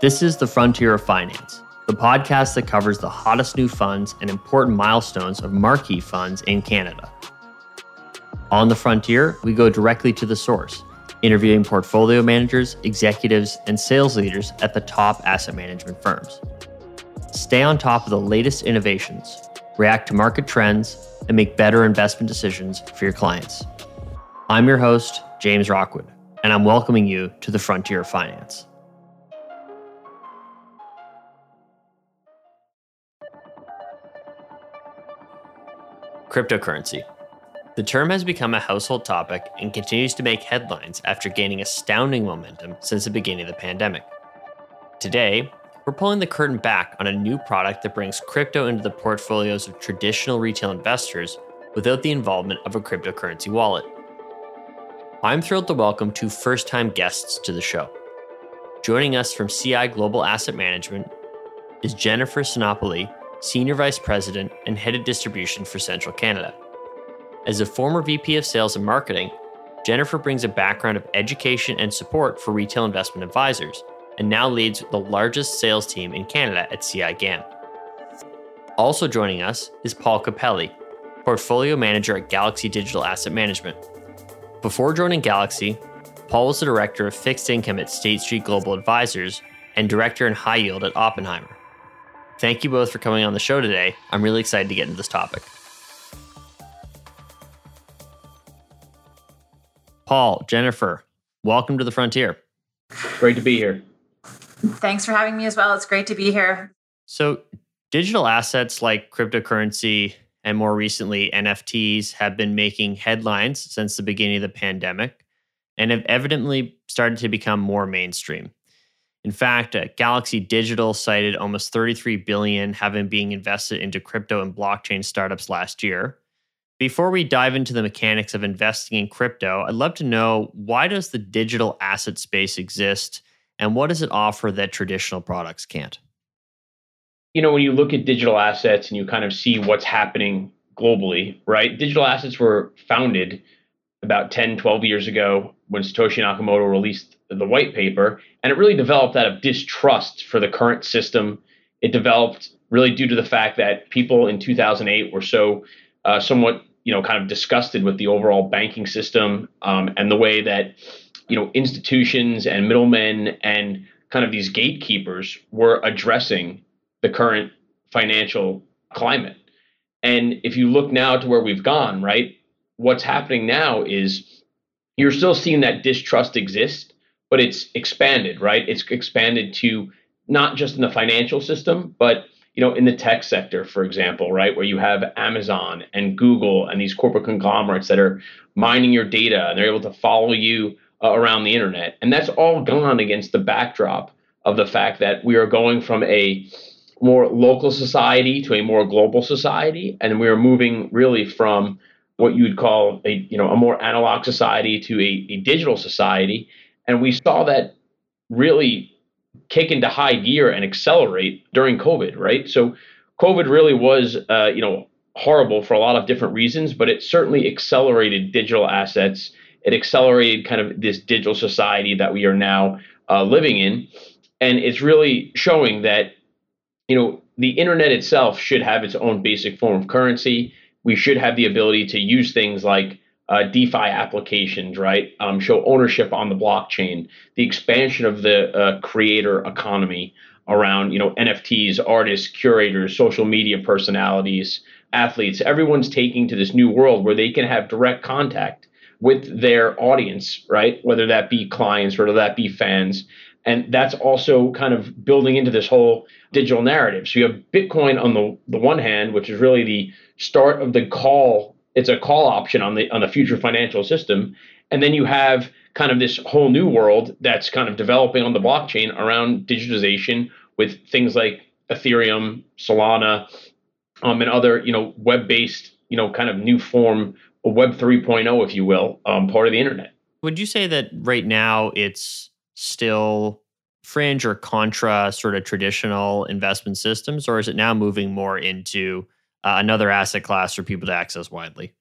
This is The Frontier of Finance, the podcast that covers the hottest new funds and important milestones of marquee funds in Canada. On The Frontier, we go directly to the source, interviewing portfolio managers, executives, and sales leaders at the top asset management firms. Stay on top of the latest innovations, react to market trends, and make better investment decisions for your clients. I'm your host, James Rockwood, and I'm welcoming you to the Frontier of Finance. Cryptocurrency. The term has become a household topic and continues to make headlines after gaining astounding momentum since the beginning of the pandemic. Today, we're pulling the curtain back on a new product that brings crypto into the portfolios of traditional retail investors without the involvement of a cryptocurrency wallet. I'm thrilled to welcome two first time guests to the show. Joining us from CI Global Asset Management is Jennifer Sinopoli, Senior Vice President and Head of Distribution for Central Canada. As a former VP of Sales and Marketing, Jennifer brings a background of education and support for retail investment advisors and now leads the largest sales team in Canada at CI GAM. Also joining us is Paul Capelli, Portfolio Manager at Galaxy Digital Asset Management. Before joining Galaxy, Paul was the Director of Fixed Income at State Street Global Advisors and Director in High Yield at Oppenheimer. Thank you both for coming on the show today. I'm really excited to get into this topic. Paul, Jennifer, welcome to the frontier. Great to be here. Thanks for having me as well. It's great to be here. So, digital assets like cryptocurrency and more recently NFTs have been making headlines since the beginning of the pandemic and have evidently started to become more mainstream. In fact, uh, Galaxy Digital cited almost 33 billion having being invested into crypto and blockchain startups last year. Before we dive into the mechanics of investing in crypto, I'd love to know why does the digital asset space exist and what does it offer that traditional products can't? You know, when you look at digital assets and you kind of see what's happening globally, right? Digital assets were founded about 10, 12 years ago when Satoshi Nakamoto released the white paper. And it really developed out of distrust for the current system. It developed really due to the fact that people in 2008 were so uh, somewhat, you know, kind of disgusted with the overall banking system um, and the way that, you know, institutions and middlemen and kind of these gatekeepers were addressing the current financial climate. And if you look now to where we've gone, right, what's happening now is you're still seeing that distrust exist, but it's expanded, right? It's expanded to not just in the financial system, but you know, in the tech sector, for example, right, where you have Amazon and Google and these corporate conglomerates that are mining your data and they're able to follow you uh, around the internet, and that's all gone against the backdrop of the fact that we are going from a more local society to a more global society, and we are moving really from what you would call a you know a more analog society to a, a digital society and we saw that really kick into high gear and accelerate during covid right? So covid really was uh, you know horrible for a lot of different reasons but it certainly accelerated digital assets. It accelerated kind of this digital society that we are now uh, living in. And it's really showing that you know the internet itself should have its own basic form of currency. We should have the ability to use things like uh, DeFi applications, right? Um, show ownership on the blockchain, the expansion of the uh, creator economy around, you know, NFTs, artists, curators, social media personalities, athletes. Everyone's taking to this new world where they can have direct contact with their audience, right? Whether that be clients, whether that be fans. And that's also kind of building into this whole digital narrative. So you have Bitcoin on the, the one hand, which is really the start of the call it's a call option on the on the future financial system. And then you have kind of this whole new world that's kind of developing on the blockchain around digitization with things like ethereum solana um, and other you know web-based you know kind of new form web 3.0 if you will um, part of the internet. Would you say that right now it's still fringe or contra sort of traditional investment systems or is it now moving more into uh, another asset class for people to access widely?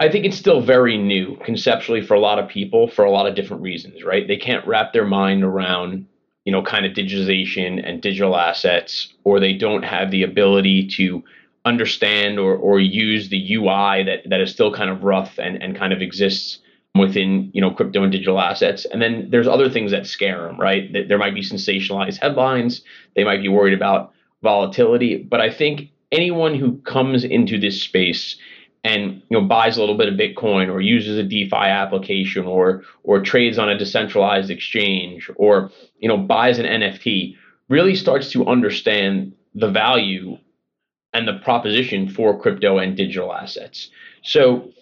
I think it's still very new conceptually for a lot of people for a lot of different reasons, right? They can't wrap their mind around you know, kind of digitization and digital assets, or they don't have the ability to understand or, or use the UI that, that is still kind of rough and, and kind of exists within you know crypto and digital assets and then there's other things that scare them right there might be sensationalized headlines they might be worried about volatility but i think anyone who comes into this space and you know buys a little bit of bitcoin or uses a defi application or or trades on a decentralized exchange or you know buys an nft really starts to understand the value and the proposition for crypto and digital assets. So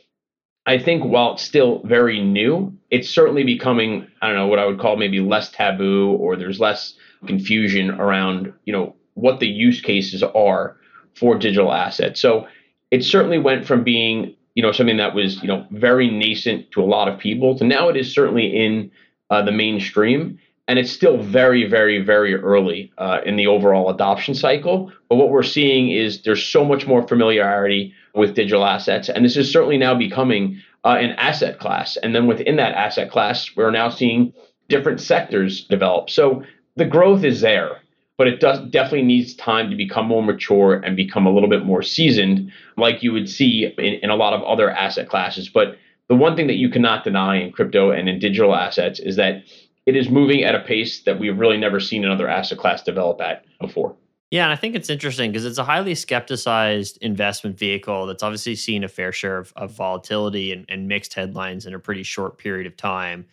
I think while it's still very new, it's certainly becoming, I don't know, what I would call maybe less taboo or there's less confusion around, you know, what the use cases are for digital assets. So it certainly went from being, you know, something that was, you know, very nascent to a lot of people to now it is certainly in uh, the mainstream. And it's still very, very, very early uh, in the overall adoption cycle. But what we're seeing is there's so much more familiarity with digital assets. And this is certainly now becoming uh, an asset class. And then within that asset class, we're now seeing different sectors develop. So the growth is there, but it does definitely needs time to become more mature and become a little bit more seasoned, like you would see in, in a lot of other asset classes. But the one thing that you cannot deny in crypto and in digital assets is that it is moving at a pace that we've really never seen another asset class develop at before. Yeah, and I think it's interesting because it's a highly skepticized investment vehicle that's obviously seen a fair share of, of volatility and, and, mixed headlines in a pretty short period of time.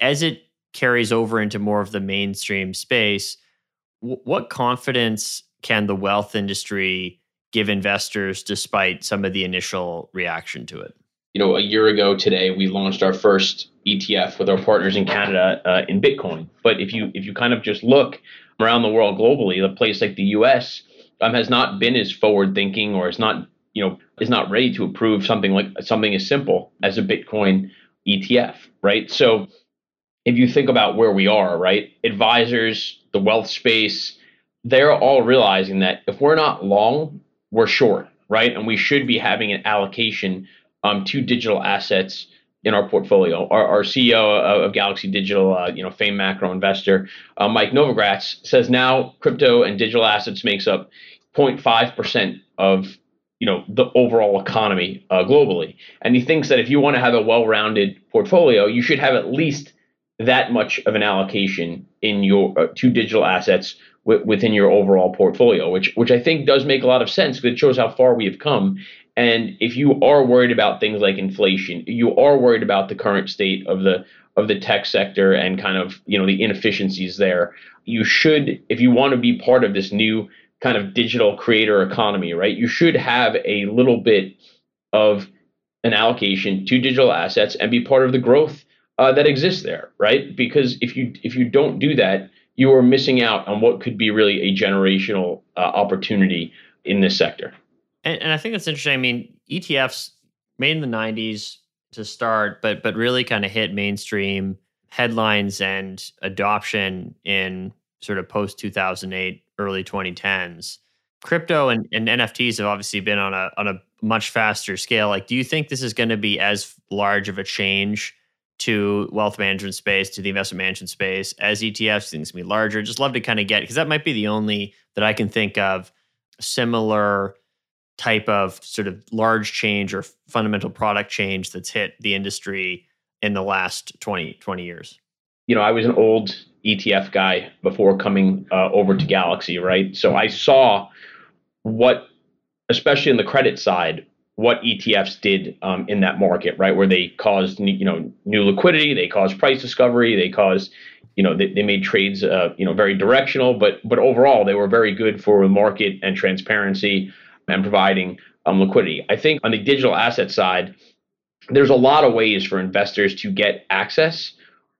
As it carries over into more of the mainstream space, what confidence can the wealth industry give investors despite some of the initial reaction to it? You know, a year ago today, we launched our first ETF with our partners in Canada uh, in Bitcoin. But if you if you kind of just look around the world globally, a place like the U.S. Um, has not been as forward thinking or is not you know is not ready to approve something like something as simple as a Bitcoin ETF, right? So if you think about where we are, right, advisors, the wealth space, they're all realizing that if we're not long, we're short, right? And we should be having an allocation um, to digital assets in our portfolio. Our, our CEO of Galaxy Digital, uh, you know, famed macro investor, uh, Mike Novogratz says now crypto and digital assets makes up 0.5 percent of you know the overall economy uh, globally, and he thinks that if you want to have a well-rounded portfolio, you should have at least that much of an allocation in your uh, to digital assets w- within your overall portfolio, which which I think does make a lot of sense because it shows how far we have come and if you are worried about things like inflation, you are worried about the current state of the of the tech sector and kind of you know the inefficiencies there. You should, if you want to be part of this new kind of digital creator economy, right? You should have a little bit of an allocation to digital assets and be part of the growth uh, that exists there, right? Because if you if you don't do that, you are missing out on what could be really a generational uh, opportunity in this sector. And, and I think that's interesting. I mean, ETFs made in the 90s to start, but but really kind of hit mainstream headlines and adoption in sort of post 2008, early 2010s. Crypto and, and NFTs have obviously been on a on a much faster scale. Like, do you think this is going to be as large of a change to wealth management space, to the investment management space as ETFs? Things can be larger. Just love to kind of get because that might be the only that I can think of similar type of sort of large change or fundamental product change that's hit the industry in the last 20, 20 years? You know, I was an old ETF guy before coming uh, over to Galaxy, right? So I saw what, especially in the credit side, what ETFs did um, in that market, right? Where they caused you know new liquidity, they caused price discovery, they caused you know they, they made trades uh, you know very directional, but but overall they were very good for the market and transparency and providing um, liquidity. I think on the digital asset side, there's a lot of ways for investors to get access,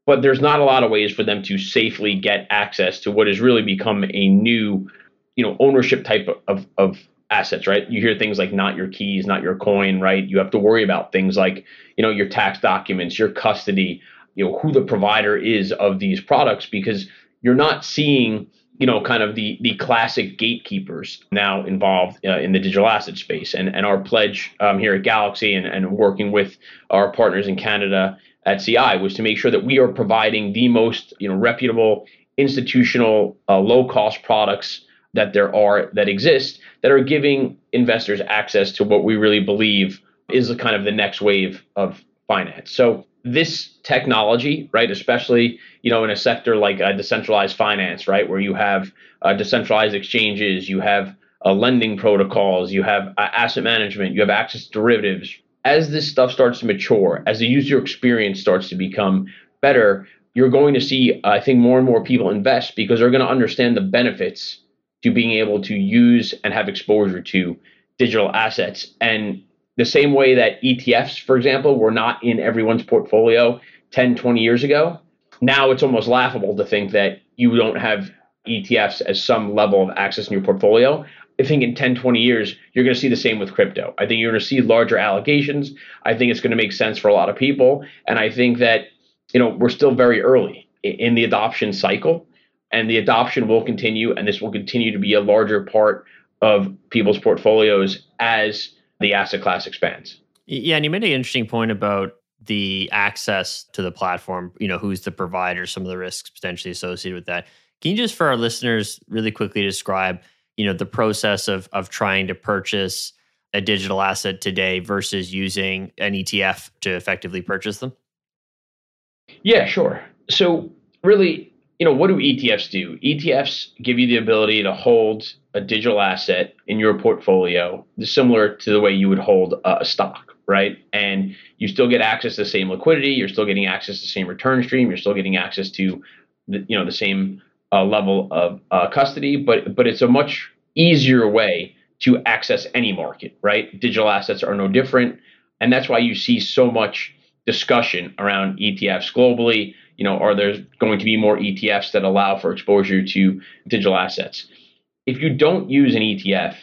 but there's not a lot of ways for them to safely get access to what has really become a new, you know, ownership type of, of assets, right? You hear things like not your keys, not your coin, right? You have to worry about things like, you know, your tax documents, your custody, you know, who the provider is of these products because you're not seeing you know, kind of the the classic gatekeepers now involved uh, in the digital asset space. And and our pledge um, here at Galaxy and, and working with our partners in Canada at CI was to make sure that we are providing the most you know reputable institutional uh, low cost products that there are that exist that are giving investors access to what we really believe is the kind of the next wave of finance. So this technology, right, especially you know in a sector like uh, decentralized finance, right, where you have uh, decentralized exchanges, you have uh, lending protocols, you have uh, asset management, you have access to derivatives. As this stuff starts to mature, as the user experience starts to become better, you're going to see, I think, more and more people invest because they're going to understand the benefits to being able to use and have exposure to digital assets. And the same way that ETFs, for example, were not in everyone's portfolio 10, 20 years ago, now it's almost laughable to think that you don't have ETFs as some level of access in your portfolio. I think in 10, 20 years, you're going to see the same with crypto. I think you're going to see larger allocations. I think it's going to make sense for a lot of people. And I think that, you know, we're still very early in the adoption cycle and the adoption will continue and this will continue to be a larger part of people's portfolios as the asset class expands. Yeah, and you made an interesting point about the access to the platform, you know, who's the provider, some of the risks potentially associated with that. Can you just for our listeners really quickly describe, you know, the process of of trying to purchase a digital asset today versus using an ETF to effectively purchase them? Yeah, sure. So really you know, what do ETFs do? ETFs give you the ability to hold a digital asset in your portfolio, similar to the way you would hold a stock, right? And you still get access to the same liquidity. You're still getting access to the same return stream. You're still getting access to, the, you know, the same uh, level of uh, custody. But but it's a much easier way to access any market, right? Digital assets are no different, and that's why you see so much discussion around ETFs globally you know, are there going to be more ETFs that allow for exposure to digital assets? If you don't use an ETF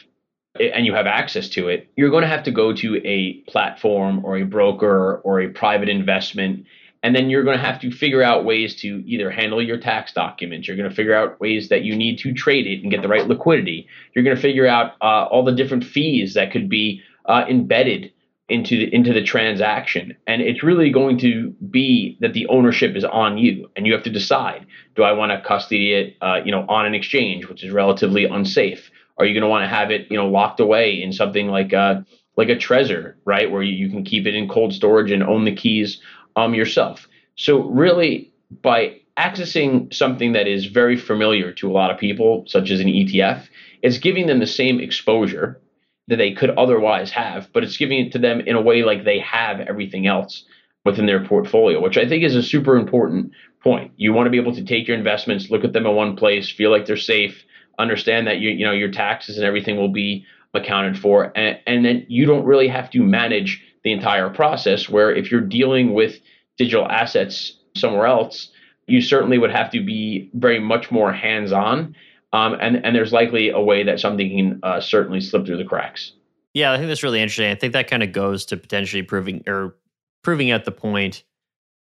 and you have access to it, you're going to have to go to a platform or a broker or a private investment. And then you're going to have to figure out ways to either handle your tax documents. You're going to figure out ways that you need to trade it and get the right liquidity. You're going to figure out uh, all the different fees that could be uh, embedded into the into the transaction. And it's really going to be that the ownership is on you and you have to decide do i want to custody it uh, you know on an exchange which is relatively unsafe? Are you going to want to have it you know locked away in something like a like a Trezor right where you, you can keep it in cold storage and own the keys um yourself? So really by accessing something that is very familiar to a lot of people such as an etf it's giving them the same exposure that they could otherwise have, but it's giving it to them in a way like they have everything else within their portfolio, which I think is a super important point. You want to be able to take your investments, look at them in one place, feel like they're safe, understand that you you know your taxes and everything will be accounted for, and, and then you don't really have to manage the entire process. Where if you're dealing with digital assets somewhere else, you certainly would have to be very much more hands-on um, and and there's likely a way that something can uh, certainly slip through the cracks. Yeah, I think that's really interesting. I think that kind of goes to potentially proving or proving at the point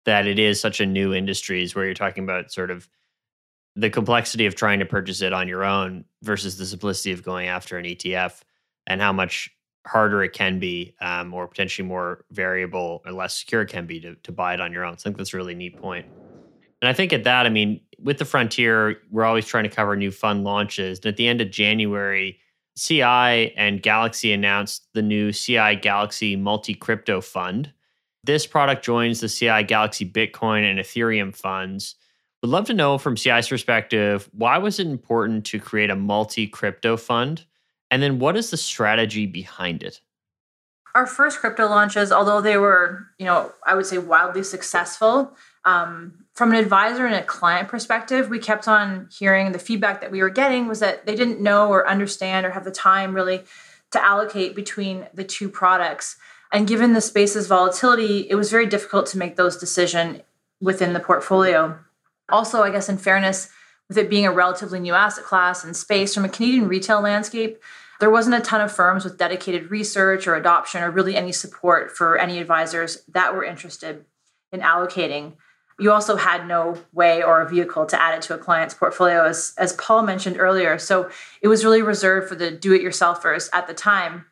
that it is such a new industry is where you're talking about sort of the complexity of trying to purchase it on your own versus the simplicity of going after an ETF and how much harder it can be um, or potentially more variable or less secure it can be to, to buy it on your own. So I think that's a really neat point. And I think at that, I mean, with the Frontier, we're always trying to cover new fund launches. And at the end of January, CI and Galaxy announced the new CI Galaxy Multi Crypto Fund. This product joins the CI Galaxy Bitcoin and Ethereum funds. Would love to know from CI's perspective, why was it important to create a multi crypto fund? And then what is the strategy behind it? Our first crypto launches, although they were, you know, I would say wildly successful, um, from an advisor and a client perspective, we kept on hearing the feedback that we were getting was that they didn't know or understand or have the time really to allocate between the two products. And given the space's volatility, it was very difficult to make those decisions within the portfolio. Also, I guess in fairness, with it being a relatively new asset class and space from a Canadian retail landscape, there wasn't a ton of firms with dedicated research or adoption or really any support for any advisors that were interested in allocating you also had no way or a vehicle to add it to a client's portfolio as, as paul mentioned earlier so it was really reserved for the do-it-yourselfers at the time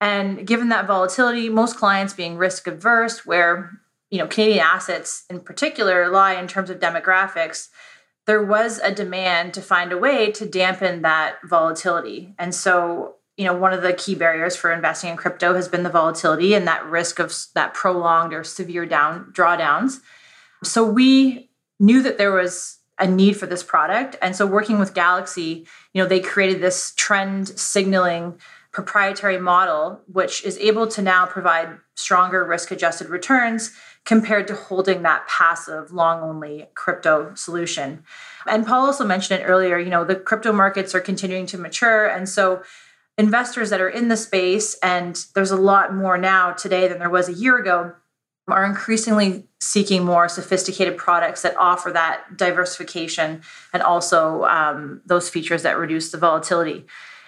and given that volatility most clients being risk averse where you know canadian assets in particular lie in terms of demographics there was a demand to find a way to dampen that volatility. And so, you know, one of the key barriers for investing in crypto has been the volatility and that risk of that prolonged or severe down drawdowns. So we knew that there was a need for this product. And so working with Galaxy, you know, they created this trend signaling proprietary model which is able to now provide stronger risk adjusted returns compared to holding that passive long only crypto solution. And Paul also mentioned it earlier, you know, the crypto markets are continuing to mature. And so investors that are in the space, and there's a lot more now today than there was a year ago, are increasingly seeking more sophisticated products that offer that diversification and also um, those features that reduce the volatility.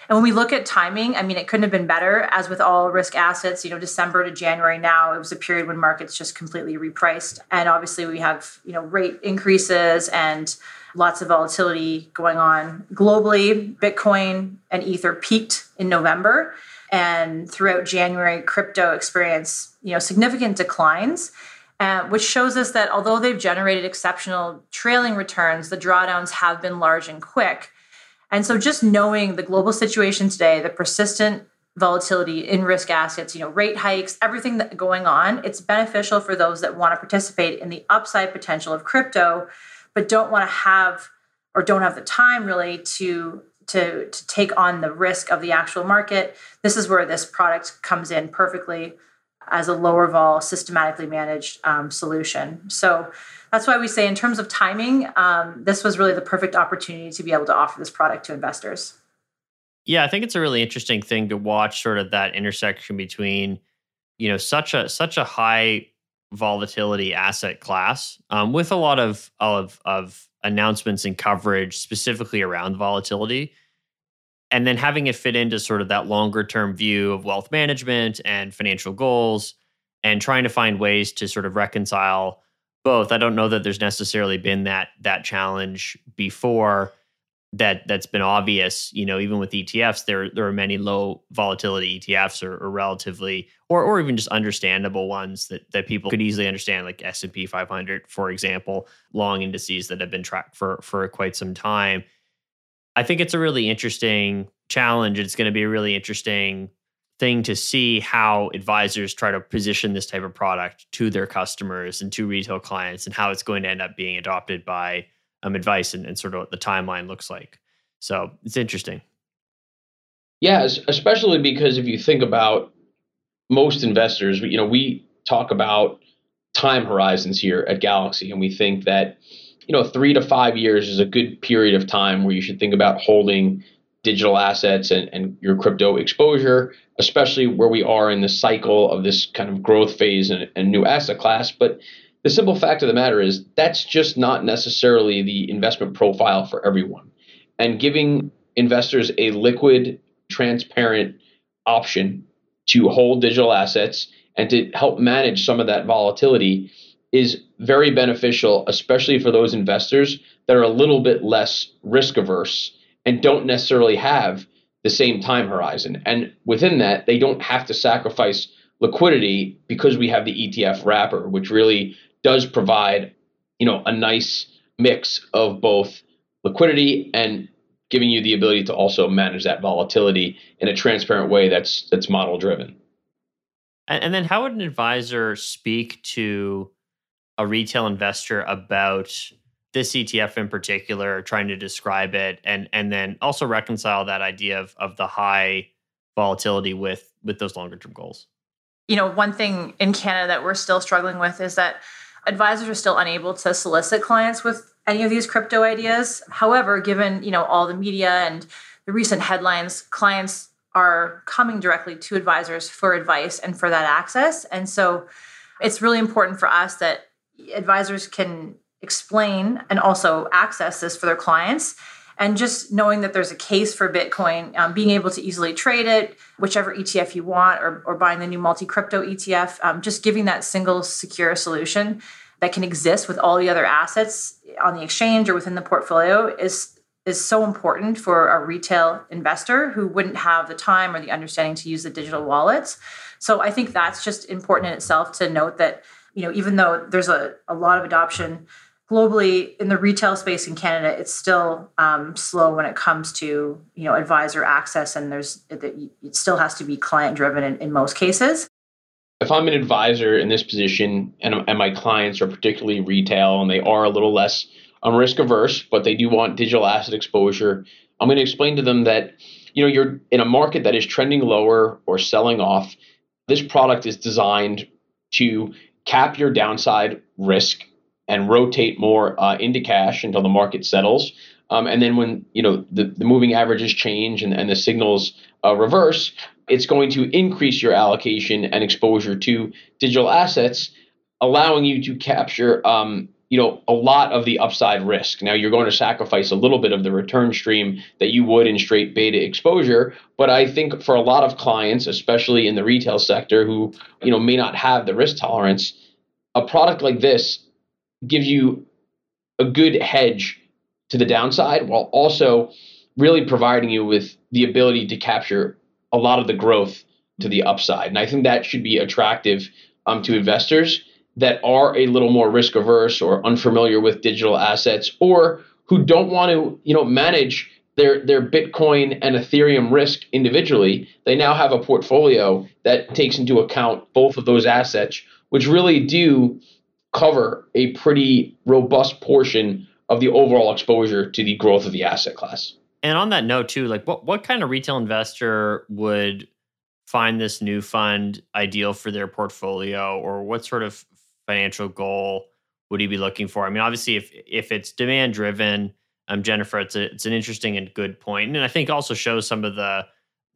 And when we look at timing, I mean, it couldn't have been better. As with all risk assets, you know, December to January now, it was a period when markets just completely repriced. And obviously, we have, you know, rate increases and lots of volatility going on globally. Bitcoin and Ether peaked in November. And throughout January, crypto experienced, you know, significant declines. Uh, which shows us that although they've generated exceptional trailing returns, the drawdowns have been large and quick. And so just knowing the global situation today, the persistent volatility in risk assets, you know, rate hikes, everything that going on, it's beneficial for those that want to participate in the upside potential of crypto, but don't want to have or don't have the time really to to to take on the risk of the actual market. This is where this product comes in perfectly as a lower vol systematically managed um, solution. So that's why we say, in terms of timing, um, this was really the perfect opportunity to be able to offer this product to investors. Yeah, I think it's a really interesting thing to watch, sort of that intersection between, you know, such a such a high volatility asset class um, with a lot of of of announcements and coverage specifically around volatility and then having it fit into sort of that longer term view of wealth management and financial goals and trying to find ways to sort of reconcile both. I don't know that there's necessarily been that that challenge before that that's been obvious. You know, even with ETFs, there there are many low volatility ETFs or, or relatively or or even just understandable ones that that people could easily understand, like S and P 500, for example, long indices that have been tracked for for quite some time. I think it's a really interesting challenge. It's going to be a really interesting thing to see how advisors try to position this type of product to their customers and to retail clients and how it's going to end up being adopted by um, advice and, and sort of what the timeline looks like. So it's interesting. Yeah, especially because if you think about most investors, you know, we talk about time horizons here at Galaxy, and we think that, you know, three to five years is a good period of time where you should think about holding digital assets and, and your crypto exposure, especially where we are in the cycle of this kind of growth phase and, and new asset class. But the simple fact of the matter is that's just not necessarily the investment profile for everyone. And giving investors a liquid, transparent option to hold digital assets and to help manage some of that volatility is very beneficial, especially for those investors that are a little bit less risk averse and don't necessarily have the same time horizon. And within that, they don't have to sacrifice liquidity because we have the ETF wrapper, which really does provide, you know, a nice mix of both liquidity and giving you the ability to also manage that volatility in a transparent way that's that's model driven. And, then how would an advisor speak to a retail investor about this ETF in particular, trying to describe it, and and then also reconcile that idea of of the high volatility with with those longer term goals. You know, one thing in Canada that we're still struggling with is that advisors are still unable to solicit clients with any of these crypto ideas. However, given you know all the media and the recent headlines, clients are coming directly to advisors for advice and for that access. And so it's really important for us that advisors can explain and also access this for their clients and just knowing that there's a case for bitcoin um, being able to easily trade it whichever etf you want or, or buying the new multi crypto etf um, just giving that single secure solution that can exist with all the other assets on the exchange or within the portfolio is is so important for a retail investor who wouldn't have the time or the understanding to use the digital wallets. So i think that's just important in itself to note that you know even though there's a, a lot of adoption globally in the retail space in Canada, it's still um, slow when it comes to you know advisor access, and there's it still has to be client driven in, in most cases. If I'm an advisor in this position and, and my clients are particularly retail and they are a little less um, risk averse, but they do want digital asset exposure, I'm going to explain to them that you know you're in a market that is trending lower or selling off. This product is designed to cap your downside risk and rotate more uh, into cash until the market settles. Um, and then when you know the, the moving averages change and, and the signals uh, reverse, it's going to increase your allocation and exposure to digital assets, allowing you to capture um, you know a lot of the upside risk. Now you're going to sacrifice a little bit of the return stream that you would in straight beta exposure, but I think for a lot of clients, especially in the retail sector, who you know may not have the risk tolerance, a product like this gives you a good hedge to the downside while also really providing you with the ability to capture a lot of the growth to the upside. And I think that should be attractive um, to investors that are a little more risk averse or unfamiliar with digital assets or who don't want to, you know, manage their their Bitcoin and Ethereum risk individually. They now have a portfolio that takes into account both of those assets, which really do cover a pretty robust portion of the overall exposure to the growth of the asset class. And on that note, too, like what what kind of retail investor would find this new fund ideal for their portfolio, or what sort of financial goal would he be looking for? I mean, obviously, if if it's demand driven, um, Jennifer, it's a, it's an interesting and good point, and I think also shows some of the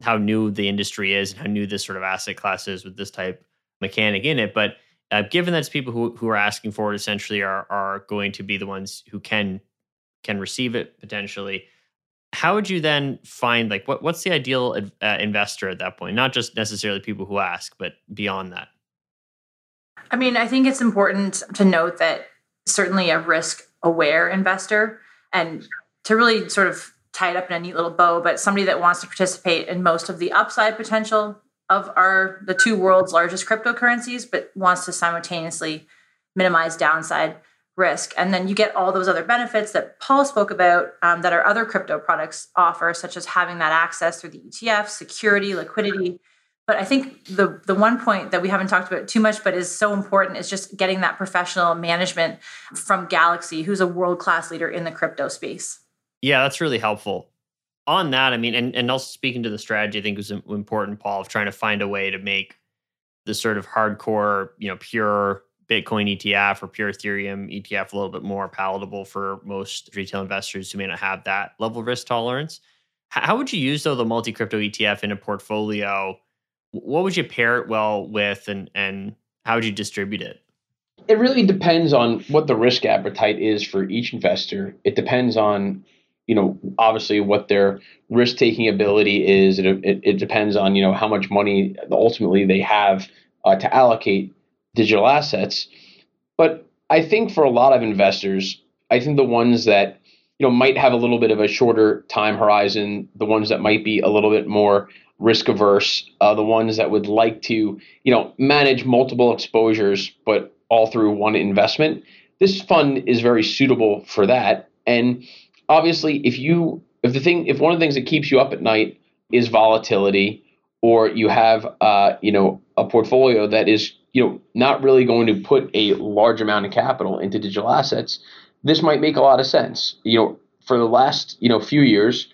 how new the industry is and how new this sort of asset class is with this type mechanic in it. But uh, given that it's people who, who are asking for it essentially are are going to be the ones who can can receive it potentially how would you then find like what what's the ideal uh, investor at that point? Not just necessarily people who ask but beyond that. I mean i think it's important to note that certainly a risk aware investor and to really sort of tie it up in a neat little bow but somebody that wants to participate in most of the upside potential of our the two world's largest cryptocurrencies, but wants to simultaneously minimize downside risk. And then you get all those other benefits that Paul spoke about um, that our other crypto products offer, such as having that access through the ETF, security, liquidity. But I think the the one point that we haven't talked about too much, but is so important, is just getting that professional management from Galaxy, who's a world class leader in the crypto space. Yeah, that's really helpful on that, I mean, and, and also speaking to the strategy, I think was important, Paul, of trying to find a way to make the sort of hardcore, you know, pure Bitcoin ETF or pure Ethereum ETF a little bit more palatable for most retail investors who may not have that level of risk tolerance. How would you use though the multi crypto ETF in a portfolio? What would you pair it well with, and and how would you distribute it? It really depends on what the risk appetite is for each investor. It depends on you know, obviously what their risk taking ability is. It, it, it, depends on, you know, how much money ultimately they have uh, to allocate digital assets. But I think for a lot of investors, I think the ones that, you know, might have a little bit of a shorter time horizon, the ones that might be a little bit more risk averse, uh, the ones that would like to, you know, manage multiple exposures, but all through one investment. This fund is very suitable for that. And obviously if you if the thing if one of the things that keeps you up at night is volatility or you have uh, you know a portfolio that is you know not really going to put a large amount of capital into digital assets this might make a lot of sense. You know for the last you know few years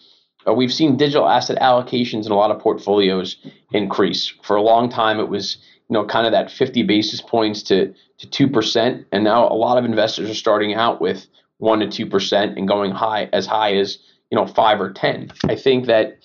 uh, we've seen digital asset allocations in a lot of portfolios increase. For a long time it was you know kind of that 50 basis points to to 2% and now a lot of investors are starting out with one to two percent and going high as high as you know five or ten. I think that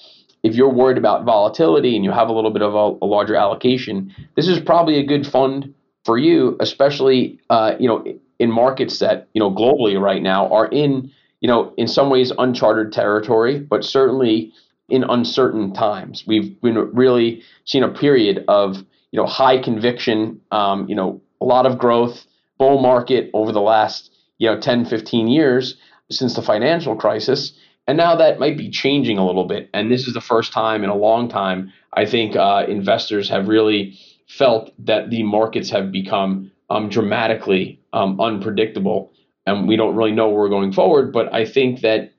if you're worried about volatility and you have a little bit of a, a larger allocation, this is probably a good fund for you, especially uh, you know in markets that you know globally right now are in you know in some ways uncharted territory, but certainly in uncertain times. We've been really seen a period of you know high conviction, um, you know a lot of growth, bull market over the last you know 10 15 years since the financial crisis and now that might be changing a little bit and this is the first time in a long time i think uh, investors have really felt that the markets have become um, dramatically um, unpredictable and we don't really know where we're going forward. But I think that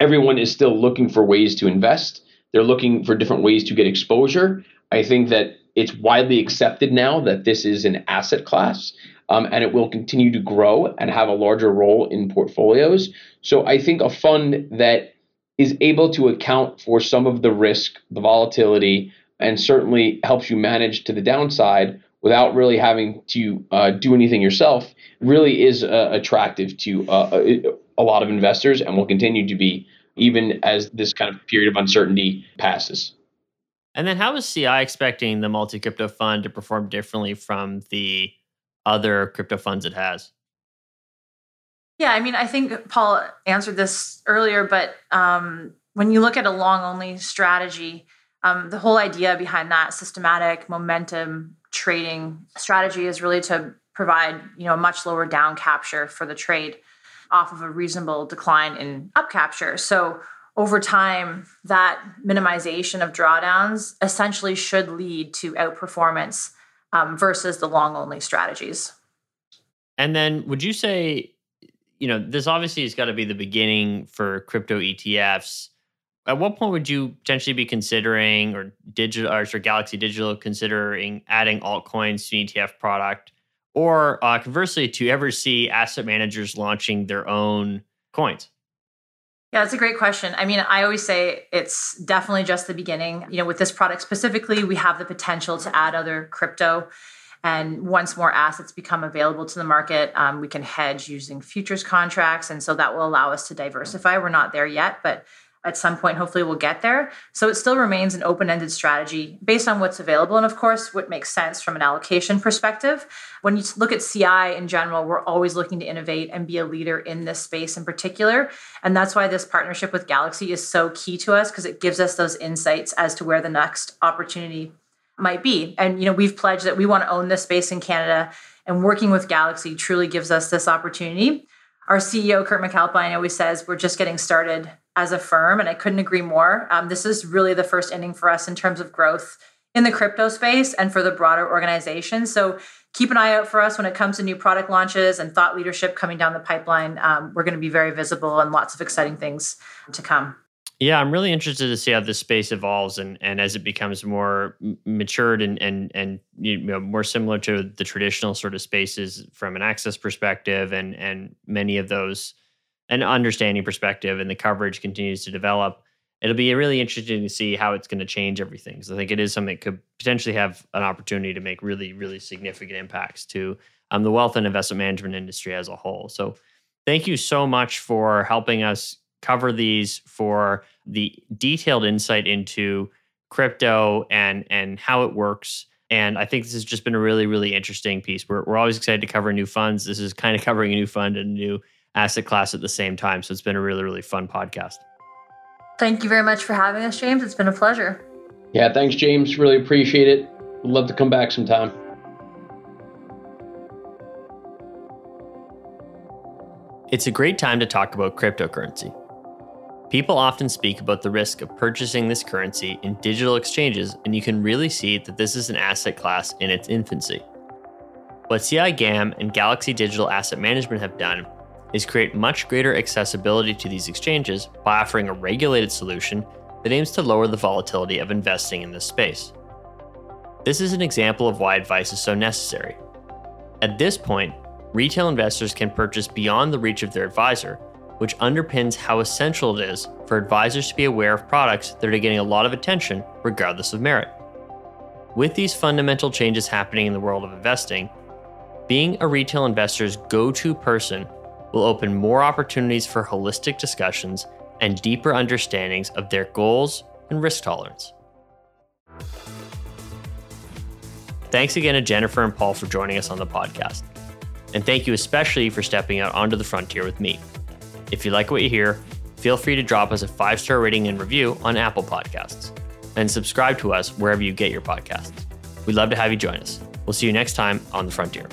everyone is still looking for ways to invest. They're looking for different ways to get exposure. I think that it's widely accepted now that this is an asset class um, and it will continue to grow and have a larger role in portfolios. So I think a fund that is able to account for some of the risk, the volatility, and certainly helps you manage to the downside without really having to uh, do anything yourself really is uh, attractive to uh, a, a lot of investors and will continue to be even as this kind of period of uncertainty passes. And then how is CI expecting the multi crypto fund to perform differently from the other crypto funds it has? Yeah, I mean, I think Paul answered this earlier, but um, when you look at a long only strategy, um, the whole idea behind that systematic momentum trading strategy is really to provide you know a much lower down capture for the trade off of a reasonable decline in up capture. So over time, that minimization of drawdowns essentially should lead to outperformance um, versus the long only strategies. And then would you say, you know, this obviously has got to be the beginning for crypto ETFs. At what point would you potentially be considering, or digital, or Galaxy Digital considering adding altcoins to an ETF product? Or uh, conversely, to ever see asset managers launching their own coins? Yeah, that's a great question. I mean, I always say it's definitely just the beginning. You know, with this product specifically, we have the potential to add other crypto. And once more assets become available to the market, um, we can hedge using futures contracts. And so that will allow us to diversify. We're not there yet, but at some point hopefully we'll get there. So it still remains an open-ended strategy based on what's available. And of course what makes sense from an allocation perspective. When you look at ci in general we're always looking to innovate and be a leader in this space in particular. And that's why this partnership with galaxy is so key to us because it gives us those insights as to where the next opportunity might be. And you know we've pledged that we want to own this space in canada and working with galaxy truly gives us this opportunity. Our ceo Kurt MacAlpine always says we're just getting started as a firm, and I couldn't agree more. Um, this is really the first inning for us in terms of growth in the crypto space and for the broader organization. So keep an eye out for us when it comes to new product launches and thought leadership coming down the pipeline. Um, we're going to be very visible and lots of exciting things to come. Yeah, I'm really interested to see how this space evolves and, and as it becomes more matured and and and you know more similar to the traditional sort of spaces from an access perspective and and many of those an understanding perspective and the coverage continues to develop, it'll be really interesting to see how it's going to change everything. Because I think it is something that could potentially have an opportunity to make really, really significant impacts to um, the wealth and investment management industry as a whole. So thank you so much for helping us cover these for the detailed insight into crypto and and how it works. And I think this has just been a really, really interesting piece. We're, we're always excited to cover new funds. This is kind of covering a new fund and a new asset class at the same time. So it's been a really, really fun podcast. Thank you very much for having us, James. It's been a pleasure. Yeah, thanks, James. Really appreciate it. Would love to come back sometime. It's a great time to talk about cryptocurrency. People often speak about the risk of purchasing this currency in digital exchanges, and you can really see that this is an asset class in its infancy. What CI GAM and Galaxy Digital Asset Management have done is create much greater accessibility to these exchanges by offering a regulated solution that aims to lower the volatility of investing in this space. This is an example of why advice is so necessary. At this point, retail investors can purchase beyond the reach of their advisor, which underpins how essential it is for advisors to be aware of products that are getting a lot of attention regardless of merit. With these fundamental changes happening in the world of investing, being a retail investor's go to person will open more opportunities for holistic discussions and deeper understandings of their goals and risk tolerance. Thanks again to Jennifer and Paul for joining us on the podcast. And thank you especially for stepping out onto the frontier with me. If you like what you hear, feel free to drop us a five star rating and review on Apple Podcasts and subscribe to us wherever you get your podcasts. We'd love to have you join us. We'll see you next time on the frontier.